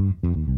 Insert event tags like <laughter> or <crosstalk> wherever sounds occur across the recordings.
Mm-hmm.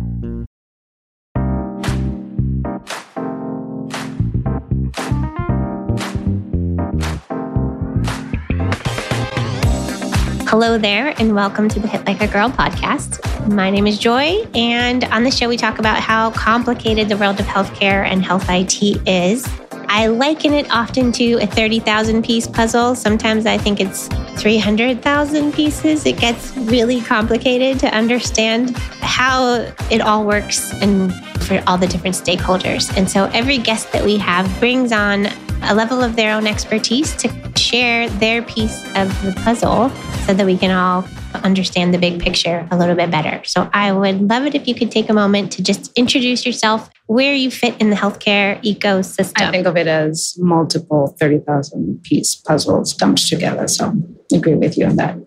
Hello there, and welcome to the Hit Like a Girl podcast. My name is Joy, and on the show, we talk about how complicated the world of healthcare and health IT is. I liken it often to a 30,000 piece puzzle. Sometimes I think it's 300,000 pieces. It gets really complicated to understand how it all works and for all the different stakeholders. And so every guest that we have brings on a level of their own expertise to share their piece of the puzzle so that we can all understand the big picture a little bit better. So I would love it if you could take a moment to just introduce yourself, where you fit in the healthcare ecosystem. I think of it as multiple 30,000 piece puzzles dumped together. So I agree with you on that.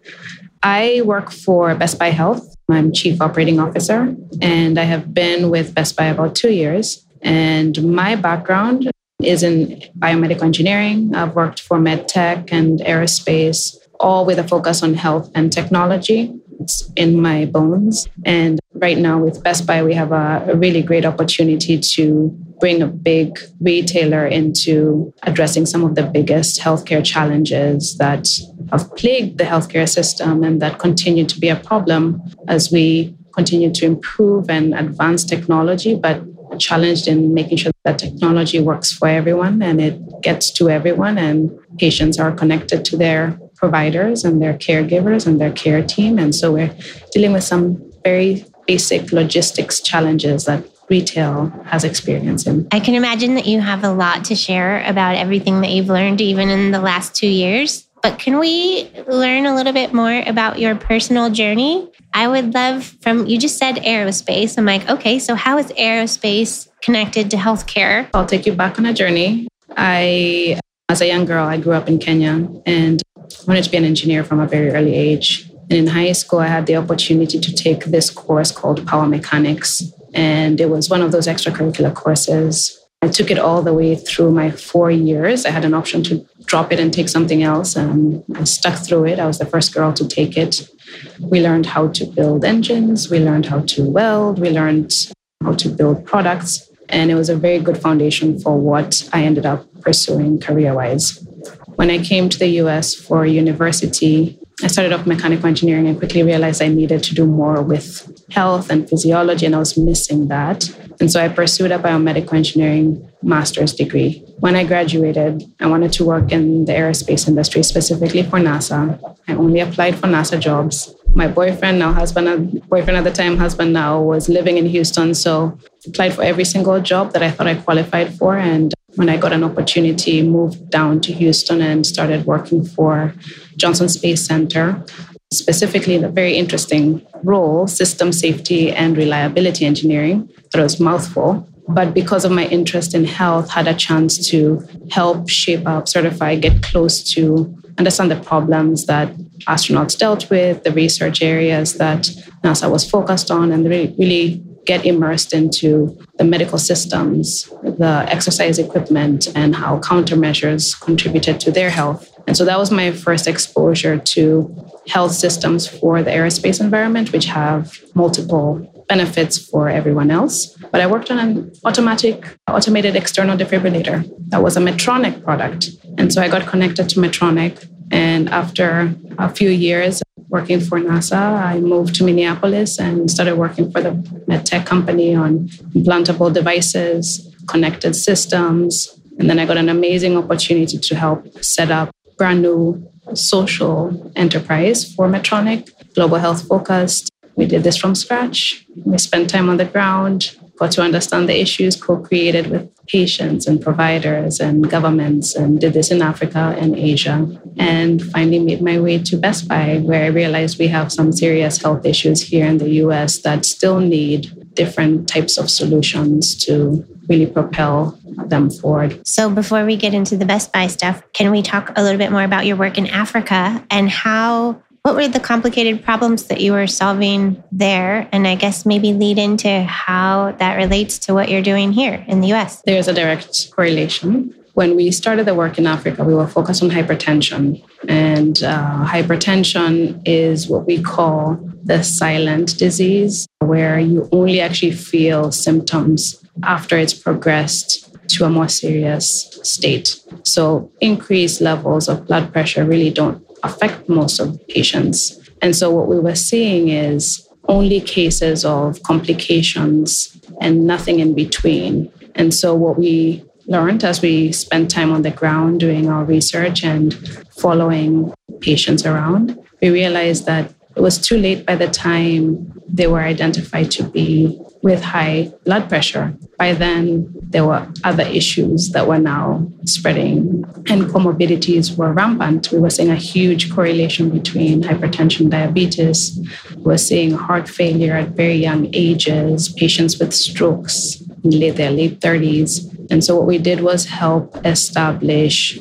I work for Best Buy Health. I'm chief operating officer, and I have been with Best Buy about two years. And my background is in biomedical engineering. I've worked for medtech and aerospace, all with a focus on health and technology. It's in my bones. And right now with Best Buy, we have a, a really great opportunity to bring a big retailer into addressing some of the biggest healthcare challenges that have plagued the healthcare system and that continue to be a problem as we continue to improve and advance technology, but challenged in making sure that technology works for everyone and it gets to everyone and patients are connected to their providers and their caregivers and their care team. And so we're dealing with some very basic logistics challenges that retail has experience in. I can imagine that you have a lot to share about everything that you've learned even in the last two years. But can we learn a little bit more about your personal journey? I would love from you just said aerospace. I'm like, okay, so how is aerospace connected to healthcare? I'll take you back on a journey. I, as a young girl, I grew up in Kenya and wanted to be an engineer from a very early age. And in high school, I had the opportunity to take this course called power mechanics. And it was one of those extracurricular courses I took it all the way through my four years. I had an option to drop it and take something else, and I stuck through it. I was the first girl to take it. We learned how to build engines, we learned how to weld, we learned how to build products, and it was a very good foundation for what I ended up pursuing career wise. When I came to the US for university, I started off mechanical engineering and quickly realized I needed to do more with health and physiology, and I was missing that. And so I pursued a biomedical engineering master's degree. When I graduated, I wanted to work in the aerospace industry, specifically for NASA. I only applied for NASA jobs. My boyfriend, now husband, boyfriend at the time, husband now, was living in Houston. So applied for every single job that I thought I qualified for. And when I got an opportunity, moved down to Houston and started working for Johnson Space Center specifically a very interesting role, system safety and reliability engineering. That was mouthful. But because of my interest in health, had a chance to help shape up, certify, get close to understand the problems that astronauts dealt with, the research areas that NASA was focused on, and really, really get immersed into the medical systems, the exercise equipment, and how countermeasures contributed to their health. And so that was my first exposure to health systems for the aerospace environment, which have multiple benefits for everyone else. But I worked on an automatic, automated external defibrillator that was a Medtronic product. And so I got connected to Medtronic. And after a few years working for NASA, I moved to Minneapolis and started working for the medtech company on implantable devices, connected systems. And then I got an amazing opportunity to help set up brand new social enterprise for Medtronic, global health focused. We did this from scratch. We spent time on the ground, got to understand the issues, co created with patients and providers and governments, and did this in Africa and Asia. And finally made my way to Best Buy, where I realized we have some serious health issues here in the US that still need different types of solutions to really propel them forward. So, before we get into the Best Buy stuff, can we talk a little bit more about your work in Africa and how? What were the complicated problems that you were solving there? And I guess maybe lead into how that relates to what you're doing here in the US. There's a direct correlation. When we started the work in Africa, we were focused on hypertension. And uh, hypertension is what we call the silent disease, where you only actually feel symptoms after it's progressed to a more serious state. So, increased levels of blood pressure really don't affect most of the patients. And so, what we were seeing is only cases of complications and nothing in between. And so, what we learned as we spent time on the ground doing our research and following patients around, we realized that it was too late by the time they were identified to be with high blood pressure. By then, there were other issues that were now spreading, and comorbidities were rampant. We were seeing a huge correlation between hypertension, diabetes. We were seeing heart failure at very young ages, patients with strokes in their late 30s. And so, what we did was help establish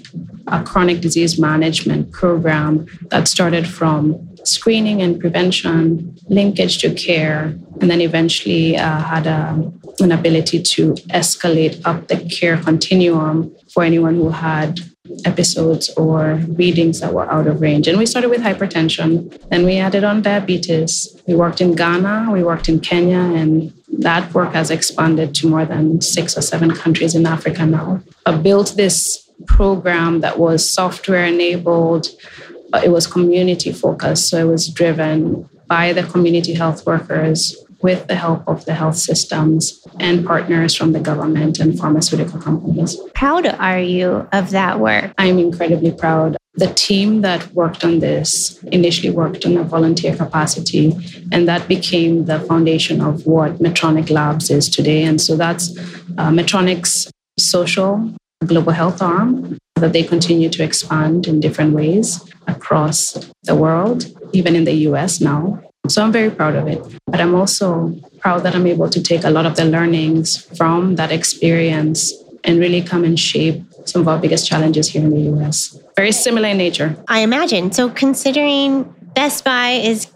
a chronic disease management program that started from screening and prevention, linkage to care, and then eventually uh, had a, um, an ability to escalate up the care continuum for anyone who had episodes or readings that were out of range. And we started with hypertension, then we added on diabetes. We worked in Ghana, we worked in Kenya, and that work has expanded to more than six or seven countries in Africa now. I built this program that was software enabled, it was community focused. So it was driven by the community health workers with the help of the health systems and partners from the government and pharmaceutical companies. How proud are you of that work? I'm incredibly proud. The team that worked on this initially worked on a volunteer capacity, and that became the foundation of what Medtronic Labs is today. And so that's uh, Medtronic's social global health arm that they continue to expand in different ways across the world, even in the US now. So I'm very proud of it. But I'm also proud that I'm able to take a lot of the learnings from that experience and really come and shape some of our biggest challenges here in the US. Very similar in nature. I imagine. So, considering Best Buy is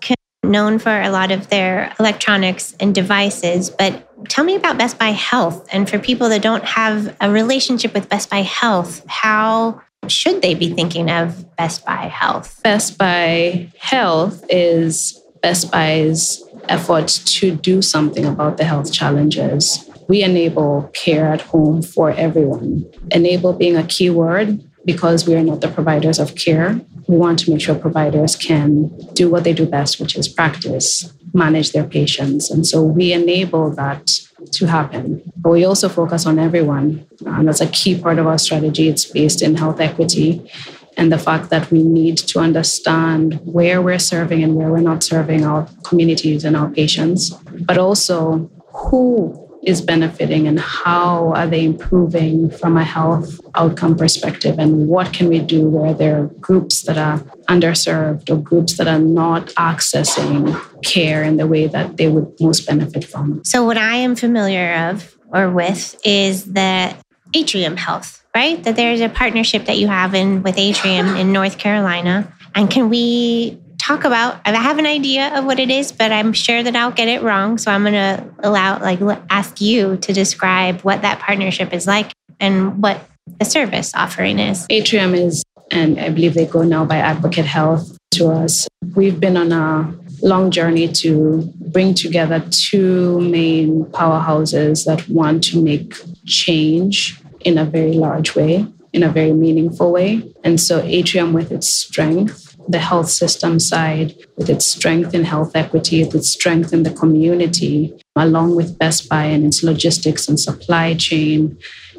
known for a lot of their electronics and devices, but tell me about Best Buy Health. And for people that don't have a relationship with Best Buy Health, how should they be thinking of Best Buy Health? Best Buy Health is Best Buy's effort to do something about the health challenges. We enable care at home for everyone. Enable being a key word because we are not the providers of care. We want to make sure providers can do what they do best, which is practice, manage their patients. And so we enable that to happen. But we also focus on everyone. And that's a key part of our strategy. It's based in health equity and the fact that we need to understand where we're serving and where we're not serving our communities and our patients, but also who is benefiting and how are they improving from a health outcome perspective and what can we do where there are groups that are underserved or groups that are not accessing care in the way that they would most benefit from. So what I am familiar of or with is the Atrium Health right? That there's a partnership that you have in with Atrium in North Carolina. And can we talk about I have an idea of what it is, but I'm sure that I'll get it wrong. So I'm going to allow like ask you to describe what that partnership is like and what the service offering is. Atrium is and I believe they go now by Advocate Health to us. We've been on a long journey to bring together two main powerhouses that want to make change in a very large way, in a very meaningful way. And so, Atrium, with its strength, the health system side, with its strength in health equity, with its strength in the community, along with Best Buy and its logistics and supply chain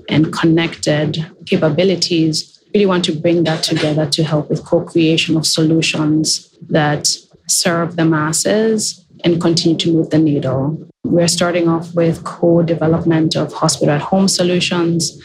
and connected capabilities, really want to bring that together to help with co creation of solutions that serve the masses and continue to move the needle. We're starting off with co development of hospital at home solutions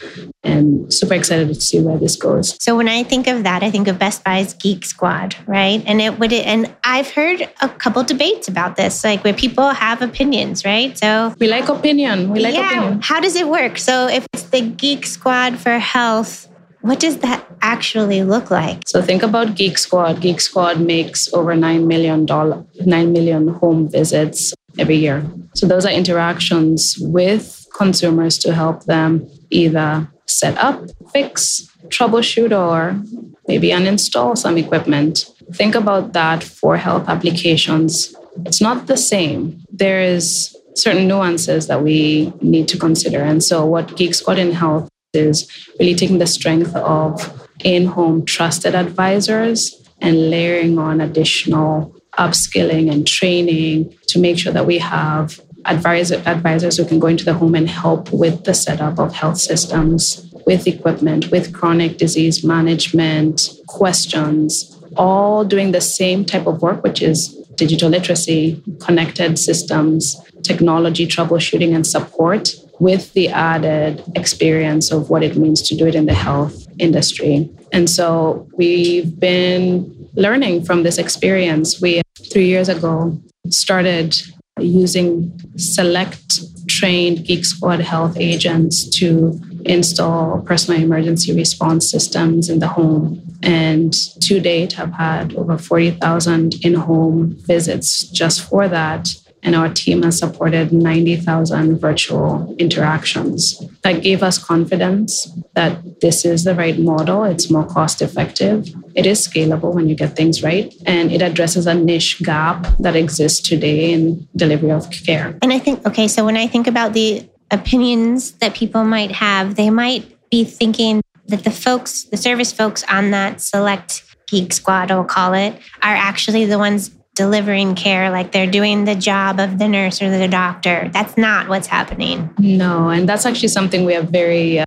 and super excited to see where this goes. So when I think of that, I think of Best Buy's Geek Squad, right? And it would and I've heard a couple debates about this, like where people have opinions, right? So we like opinion. We like yeah, opinion. How does it work? So if it's the Geek Squad for health, what does that actually look like? So think about Geek Squad. Geek Squad makes over nine million dollar nine million home visits every year. So those are interactions with consumers to help them either set up, fix, troubleshoot, or maybe uninstall some equipment. Think about that for health applications. It's not the same. There is certain nuances that we need to consider. And so what Geek Squad in Health is really taking the strength of in home trusted advisors and layering on additional upskilling and training to make sure that we have advisor, advisors who can go into the home and help with the setup of health systems, with equipment, with chronic disease management, questions, all doing the same type of work, which is digital literacy, connected systems, technology troubleshooting and support with the added experience of what it means to do it in the health industry. And so we've been learning from this experience. We, three years ago, started using select trained Geek Squad health agents to install personal emergency response systems in the home. And to date, have had over 40,000 in home visits just for that and our team has supported 90,000 virtual interactions. That gave us confidence that this is the right model. It's more cost effective. It is scalable when you get things right, and it addresses a niche gap that exists today in delivery of care. And I think, okay, so when I think about the opinions that people might have, they might be thinking that the folks, the service folks on that select geek squad, I'll call it, are actually the ones delivering care like they're doing the job of the nurse or the doctor. That's not what's happening. No, and that's actually something we are very uh,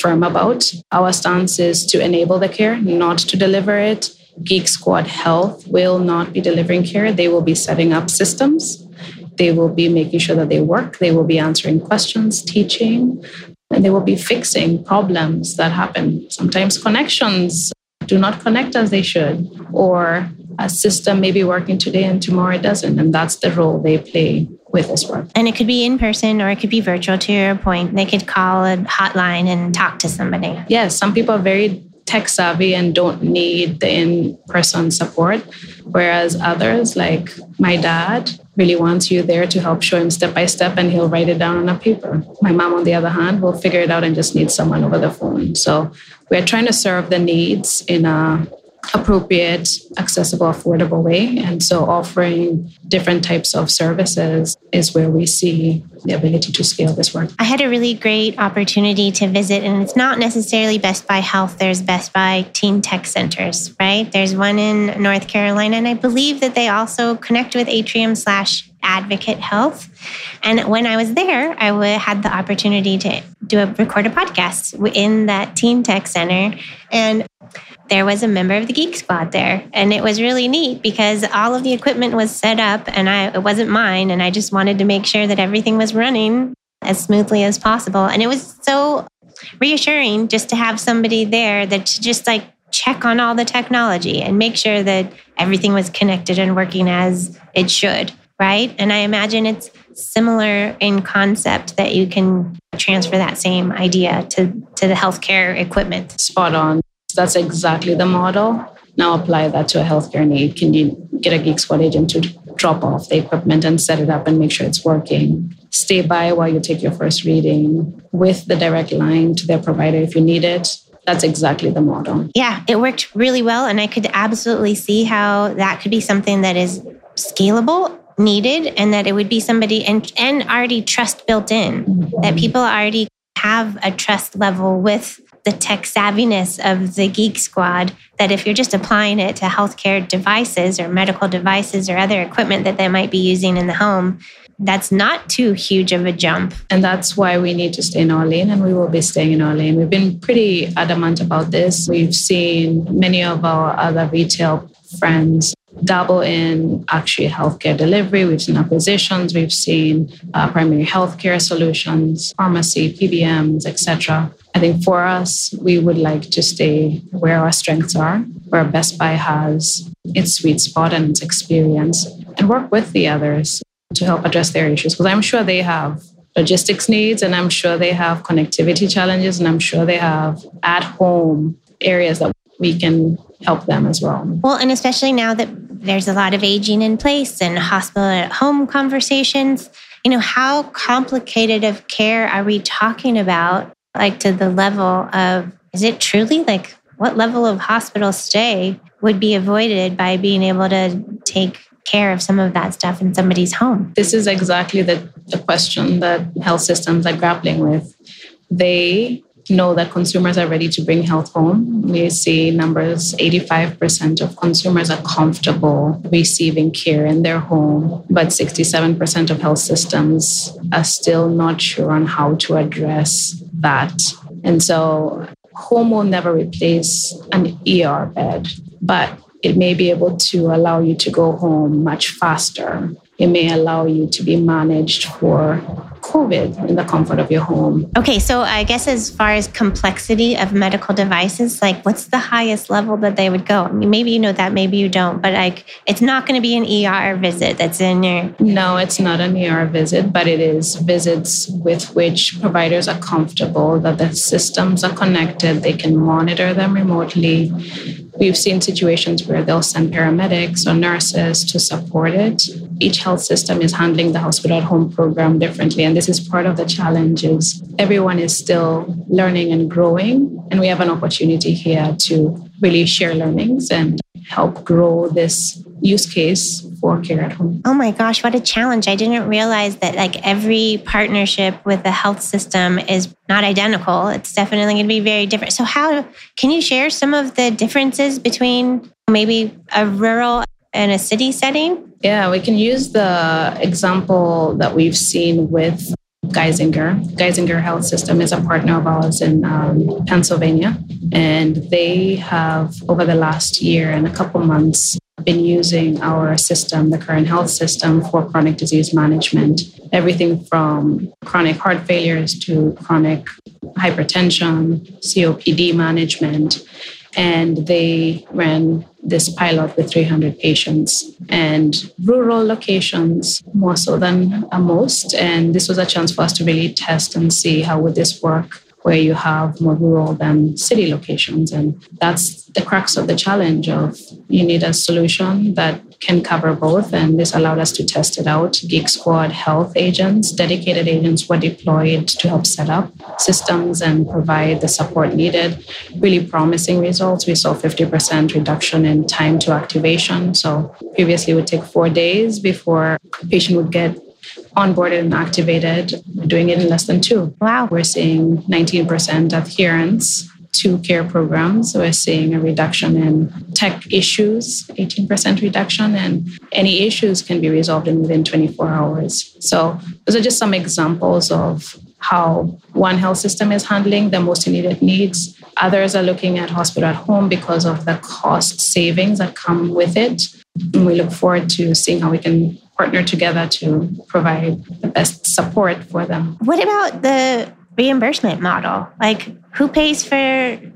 firm about. Our stance is to enable the care, not to deliver it. Geek Squad Health will not be delivering care. They will be setting up systems. They will be making sure that they work. They will be answering questions, teaching, and they will be fixing problems that happen. Sometimes connections do not connect as they should, or a system may be working today and tomorrow it doesn't. And that's the role they play with this work. And it could be in person or it could be virtual to your point. They could call a hotline and talk to somebody. Yes, some people are very tech savvy and don't need the in person support. Whereas others, like my dad, really wants you there to help show him step by step and he'll write it down on a paper. My mom, on the other hand, will figure it out and just needs someone over the phone. So we're trying to serve the needs in a appropriate, accessible, affordable way. And so offering different types of services is where we see the ability to scale this work. I had a really great opportunity to visit, and it's not necessarily Best Buy Health, there's Best Buy Teen Tech Centers, right? There's one in North Carolina, and I believe that they also connect with Atrium slash Advocate Health. And when I was there, I had the opportunity to do a record a podcast in that Teen Tech Center. And there was a member of the Geek Squad there. And it was really neat because all of the equipment was set up and I, it wasn't mine. And I just wanted to make sure that everything was running as smoothly as possible. And it was so reassuring just to have somebody there that to just like check on all the technology and make sure that everything was connected and working as it should. Right. And I imagine it's similar in concept that you can transfer that same idea to, to the healthcare equipment. Spot on. That's exactly the model. Now apply that to a healthcare need. Can you get a Geek Squad agent to drop off the equipment and set it up and make sure it's working? Stay by while you take your first reading with the direct line to their provider if you need it. That's exactly the model. Yeah, it worked really well. And I could absolutely see how that could be something that is scalable needed and that it would be somebody and and already trust built in that mm-hmm. people already have a trust level with the tech savviness of the geek squad that if you're just applying it to healthcare devices or medical devices or other equipment that they might be using in the home that's not too huge of a jump. And that's why we need to stay in our lane, and we will be staying in our lane. We've been pretty adamant about this. We've seen many of our other retail friends dabble in actually healthcare delivery. We've seen acquisitions, we've seen uh, primary healthcare solutions, pharmacy, PBMs, etc. I think for us, we would like to stay where our strengths are, where Best Buy has its sweet spot and its experience, and work with the others to help address their issues. Because I'm sure they have logistics needs, and I'm sure they have connectivity challenges, and I'm sure they have at home areas that we can help them as well. Well, and especially now that there's a lot of aging in place and hospital at home conversations, you know, how complicated of care are we talking about? Like to the level of, is it truly like what level of hospital stay would be avoided by being able to take care of some of that stuff in somebody's home? This is exactly the, the question that health systems are grappling with. They know that consumers are ready to bring health home. We see numbers 85% of consumers are comfortable receiving care in their home, but 67% of health systems are still not sure on how to address that. And so, home will never replace an ER bed, but it may be able to allow you to go home much faster. It may allow you to be managed for COVID in the comfort of your home. Okay, so I guess as far as complexity of medical devices, like what's the highest level that they would go? I mean, maybe you know that, maybe you don't, but like it's not going to be an ER visit that's in your. No, it's not an ER visit, but it is visits with which providers are comfortable that the systems are connected, they can monitor them remotely We've seen situations where they'll send paramedics or nurses to support it. Each health system is handling the hospital at home program differently. And this is part of the challenge is everyone is still learning and growing. And we have an opportunity here to really share learnings and help grow this use case for care at home. Oh my gosh, what a challenge. I didn't realize that like every partnership with the health system is not identical. It's definitely going to be very different. So how can you share some of the differences between maybe a rural and a city setting? Yeah, we can use the example that we've seen with Geisinger. Geisinger Health System is a partner of ours in um, Pennsylvania, and they have, over the last year and a couple months, been using our system, the current health system, for chronic disease management. Everything from chronic heart failures to chronic hypertension, COPD management. And they ran this pilot with 300 patients and rural locations more so than uh, most. And this was a chance for us to really test and see how would this work where you have more rural than city locations. And that's the crux of the challenge of you need a solution that can cover both. And this allowed us to test it out. Geek Squad health agents, dedicated agents were deployed to help set up systems and provide the support needed. Really promising results. We saw 50% reduction in time to activation. So previously it would take four days before a patient would get onboarded and activated, We're doing it in less than two. Wow. We're seeing 19% adherence to care programs. We're seeing a reduction in tech issues, 18% reduction, and any issues can be resolved in within 24 hours. So those are just some examples of how one health system is handling the most immediate needs. Others are looking at hospital at home because of the cost savings that come with it. And we look forward to seeing how we can partner together to provide the best support for them. What about the reimbursement model? Like, who pays for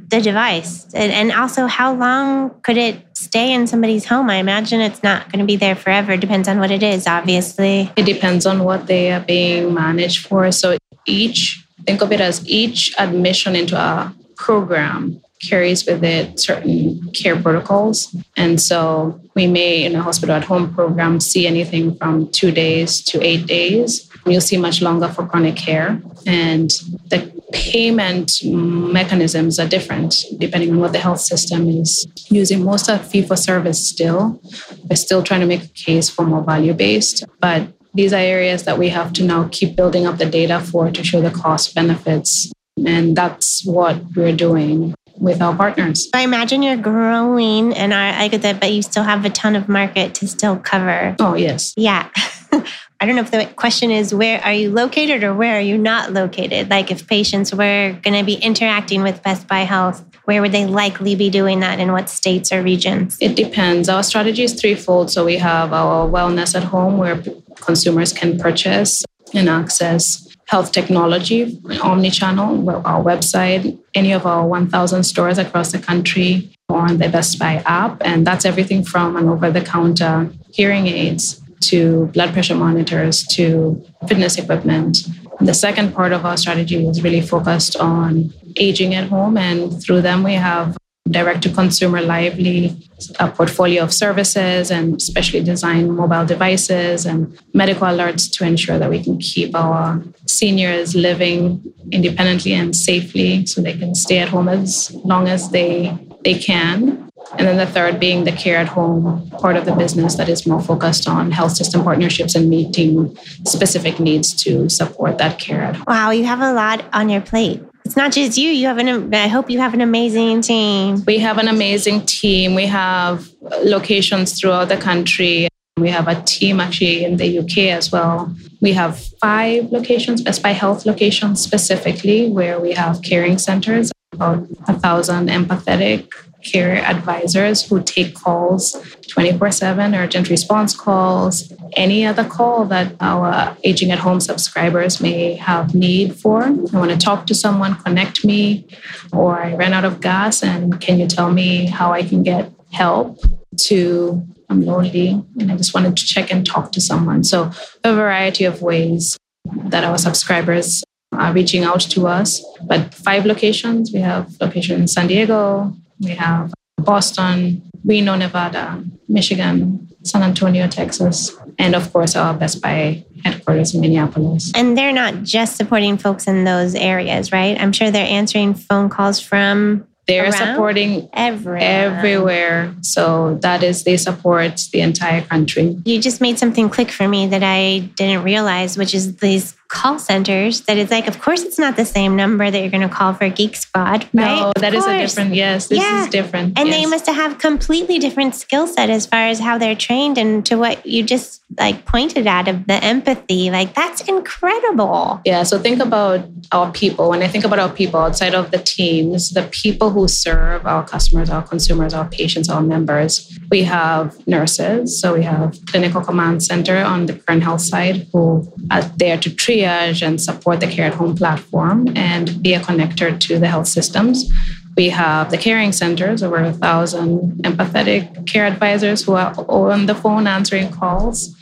the device? And, also, how long could it stay in somebody's home? I imagine it's not going to be there forever. Depends on what it is, obviously. It depends on what they are being managed for. So, each, think of it as each admission into a program carries with it certain care protocols. And so we may, in a hospital at home program, see anything from two days to eight days. You'll see much longer for chronic care. And the payment mechanisms are different depending on what the health system is using. Most are fee for service still. We're still trying to make a case for more value based, but these are areas that we have to now keep building up the data for to show the cost benefits. And that's what we're doing with our partners. I imagine you're growing and I get that, but you still have a ton of market to still cover. Oh, yes. Yeah. <laughs> I don't know if the question is where are you located or where are you not located? Like if patients were going to be interacting with Best Buy Health, where would they likely be doing that in what states or regions? It depends. Our strategy is threefold. So we have our wellness at home where consumers can purchase and access health technology, omni-channel, our website, any of our 1,000 stores across the country, or on the Best Buy app. And that's everything from an over-the-counter hearing aids to blood pressure monitors to fitness equipment. The second part of our strategy was really focused on aging at home, and through them, we have direct to consumer Lively a portfolio of services and specially designed mobile devices and medical alerts to ensure that we can keep our seniors living independently and safely so they can stay at home as long as they they can and then the third being the care at home part of the business that is more focused on health system partnerships and meeting specific needs to support that care at home. Wow, you have a lot on your plate. It's not just you. You have an. I hope you have an amazing team. We have an amazing team. We have locations throughout the country. We have a team actually in the UK as well. We have five locations, uh, Best Buy Health locations specifically, where we have caring centers, about a thousand empathetic care advisors who take calls 24 7, urgent response calls, any other call that our aging at home subscribers may have need for. I want to talk to someone, connect me, or I ran out of gas, and can you tell me how I can get help to I'm lonely and I just wanted to check and talk to someone. So, a variety of ways that our subscribers are reaching out to us. But five locations. We have location in San Diego, we have Boston, Reno, Nevada, Michigan, San Antonio, Texas, and of course our Best Buy headquarters in Minneapolis. And they're not just supporting folks in those areas, right? I'm sure they're answering phone calls from they're supporting everywhere. everywhere. So that is they support the entire country. You just made something click for me that I didn't realize, which is these call centers that it's like, of course, it's not the same number that you're going to call for Geek Squad, right? No, that is a different. Yes, this Yeah. is different. And yes. they must have completely different skill set as far as how they're trained and to what you just like pointed at of the empathy. Like that's incredible. Yeah, so think about our people. When I think about our people outside of the teams, the people who serve our customers, our consumers, our patients, our members, we have nurses. So we have clinical command center on the current health side who are there to triage and support the care at home platform and be a connector to the health systems. We have the caring centers, over a thousand empathetic care advisors who are on the phone answering calls.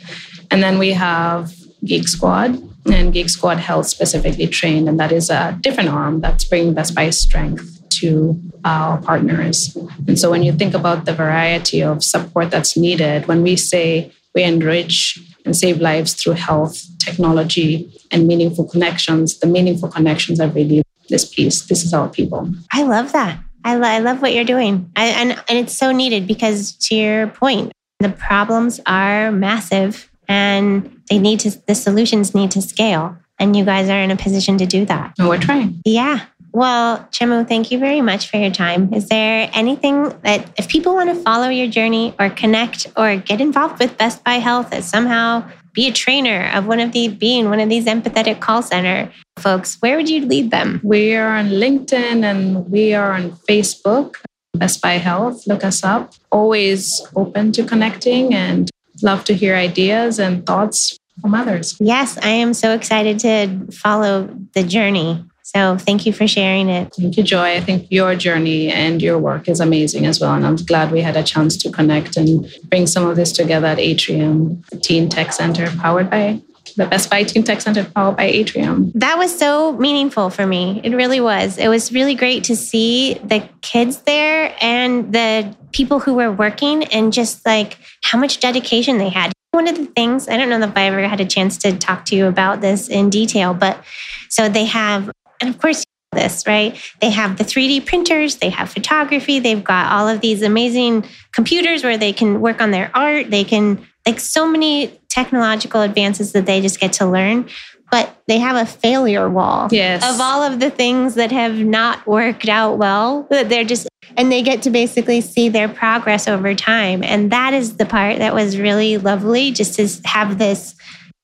And then we have Geek Squad, and Geek Squad Health specifically trained, and that is a different arm that's bringing Best Buy strength to our partners. And so when you think about the variety of support that's needed, when we say we enrich and save lives through health, technology, and meaningful connections, the meaningful connections are really this piece. This is our people. I love that. I, lo- I love what you're doing. I, and, and it's so needed because to your point, the problems are massive and they need to, the solutions need to scale. And you guys are in a position to do that. And we're trying. Yeah. Well, Chemu, thank you very much for your time. Is there anything that, if people want to follow your journey or connect or get involved with Best Buy Health as somehow be a trainer of one of the being one of these empathetic call center folks, where would you lead them? We are on LinkedIn and we are on Facebook, Best Buy Health. Look us up. Always open to connecting and love to hear ideas and thoughts from others. Yes, I am so excited to follow the journey. So thank you for sharing it. Thank you, Joy. I think your journey and your work is amazing as well. And I'm glad we had a chance to connect and bring some of this together at Atrium Teen Tech Center, powered by the Best Buy Teen Tech Center, powered by Atrium. That was so meaningful for me. It really was. It was really great to see the kids there and the people who were working and just like how much dedication they had. One of the things, I don't know if I ever had a chance to talk to you about this in detail, but so they have, and of course, this, right? They have the 3D printers, they have photography, they've got all of these amazing computers where they can work on their art, they can like so many technological advances that they just get to learn but they have a failure wall yes. of all of the things that have not worked out well that they're just and they get to basically see their progress over time and that is the part that was really lovely just to have this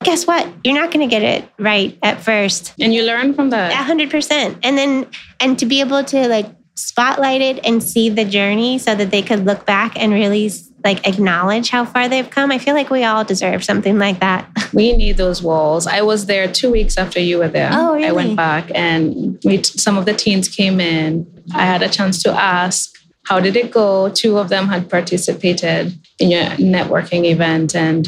guess what you're not going to get it right at first and you learn from that 100% and then and to be able to like spotlight it and see the journey so that they could look back and really like acknowledge how far they've come. I feel like we all deserve something like that. <laughs> We need those walls. I was there two weeks after you were there. Oh, really? I went back and we, some of the teens came in. I had a chance to ask, how did it go? Two of them had participated in your networking event. And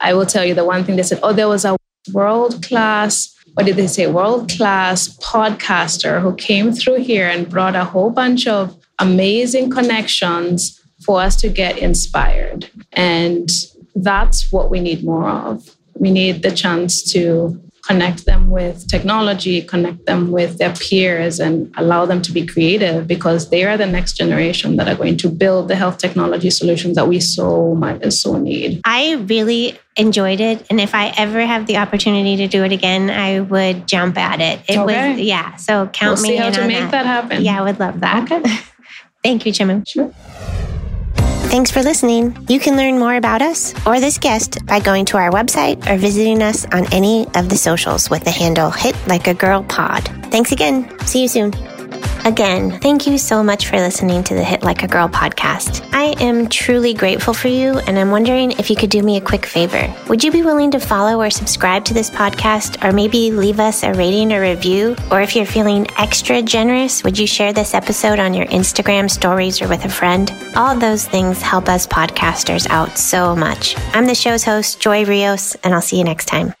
I will tell you the one thing they said, oh, there was a world class what did they say, world class podcaster who came through here and brought a whole bunch of amazing connections for us to get inspired. And that's what we need more of. We need the chance to connect them with technology, connect them with their peers, and allow them to be creative because they are the next generation that are going to build the health technology solutions that we so much and so need. I really enjoyed it, and if I ever have the opportunity to do it again, I would jump at it. It okay. was yeah. So count we'll me see how in to on make that. that happen. Yeah, I would love that. Okay. <laughs> Thank you, Chemu. Sure. Thanks for listening. You can learn more about us or this guest by going to our website or visiting us on any of the socials with the handle Hit Like a Girl Pod. Thanks again. See you soon. Again, thank you so much for listening to the Hit Like a Girl podcast. I am truly grateful for you, and I'm wondering if you could do me a quick favor. Would you be willing to follow or subscribe to this podcast, or maybe leave us a rating or review? Or if you're feeling extra generous, would you share this episode on your Instagram stories or with a friend? All those things help us podcasters out so much. I'm the show's host, Joy Rios, and I'll see you next time.